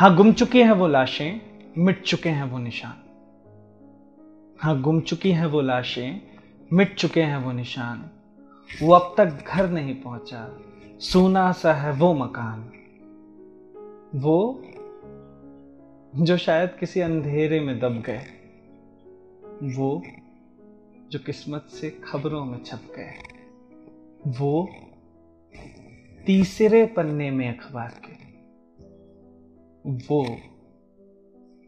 हाँ गुम चुकी हैं वो लाशें, मिट चुके हैं वो निशान। हाँ गुम चुकी हैं वो लाशें, मिट चुके हैं वो निशान। वो अब तक घर नहीं पहुँचा। सूना सा है वो मकान। वो जो शायद किसी अंधेरे में दब गए, वो जो किस्मत से खबरों में छप गए, वो तीसरे पन्ने में अखबार के वो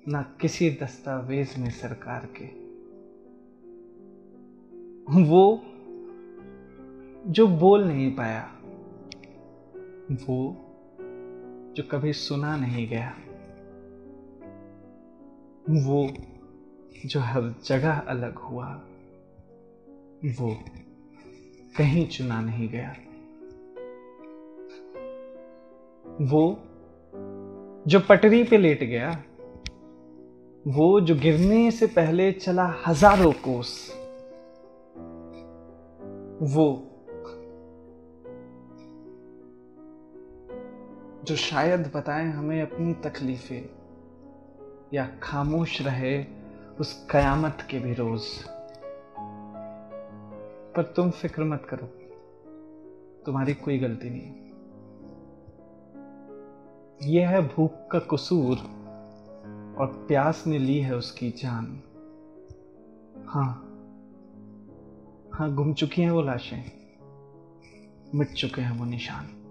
ना किसी दस्तावेज़ में सरकार के। वो जो बोल नहीं पाया, वो जो कभी सुना नहीं गया, वो जो हर जगह अलग हुआ, वो कहीं चुना नहीं गया। वो जो पटरी पे लेट गया, वो जो गिरने से पहले चला हज़ारों कोस, वो जो शायद बताए हमें अपनी तकलीफें या खामोश रहे उस कयामत के भी रोज। पर तुम फ़िक्र मत करो, तुम्हारी कोई गलती नहीं। यह है भूख का कसूर और प्यास ने ली है उसकी जान। हाँ हाँ घूम चुकी हैं वो लाशें, मिट चुके हैं वो निशान।